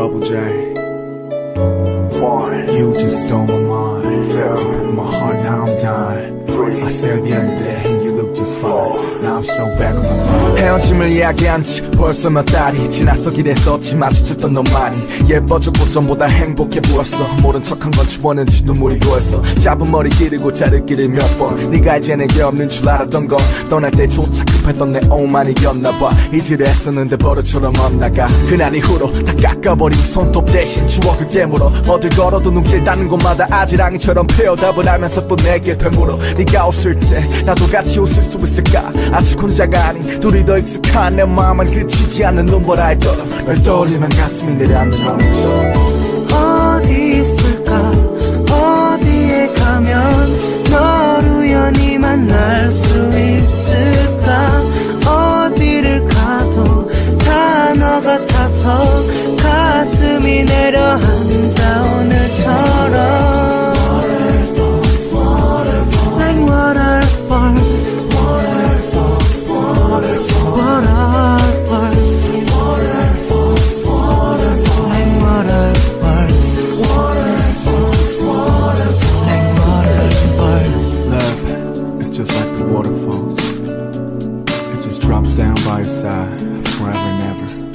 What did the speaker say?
Double J. One. You just stole my mind. Yeah. Put my heart now I'm dying. Three. I said the end other day. Just fine. Now I'm so back on my mind. 헤어짐을 이야기한 지 벌써 몇 달이 지났어. 길에서 지 마주쳤던 너만이 예뻐졌고 전보다 행복해 보였어. 모른 척한 건 추웠는지 눈물이 고였어. 짧은 머리 기르고 자를 길을 몇번. 네가 이제 내게 없는 줄 알았던 건 떠날 때조차 급했던 내 오만이었나 봐. 잊으려 했었는데 버릇처럼 엇나가. 그날 이후로 다 깎아버린 손톱 대신 추억을 깨물어. 어딜 걸어도 눈길 닿는 곳마다 아지랑이처럼 폐어답을 알면서 또 내게 되물어. 네가 웃을 때 나도 같이 웃을 수 있을까? 아직 혼자가 아닌 둘이 더 익숙한 내 마음은 그치지 않는 눈보라에 떨어 널 떠올리면 가슴이 내려앉는 멈춰. 어디 있을까 어디에 가면 drops down by his side forever and ever.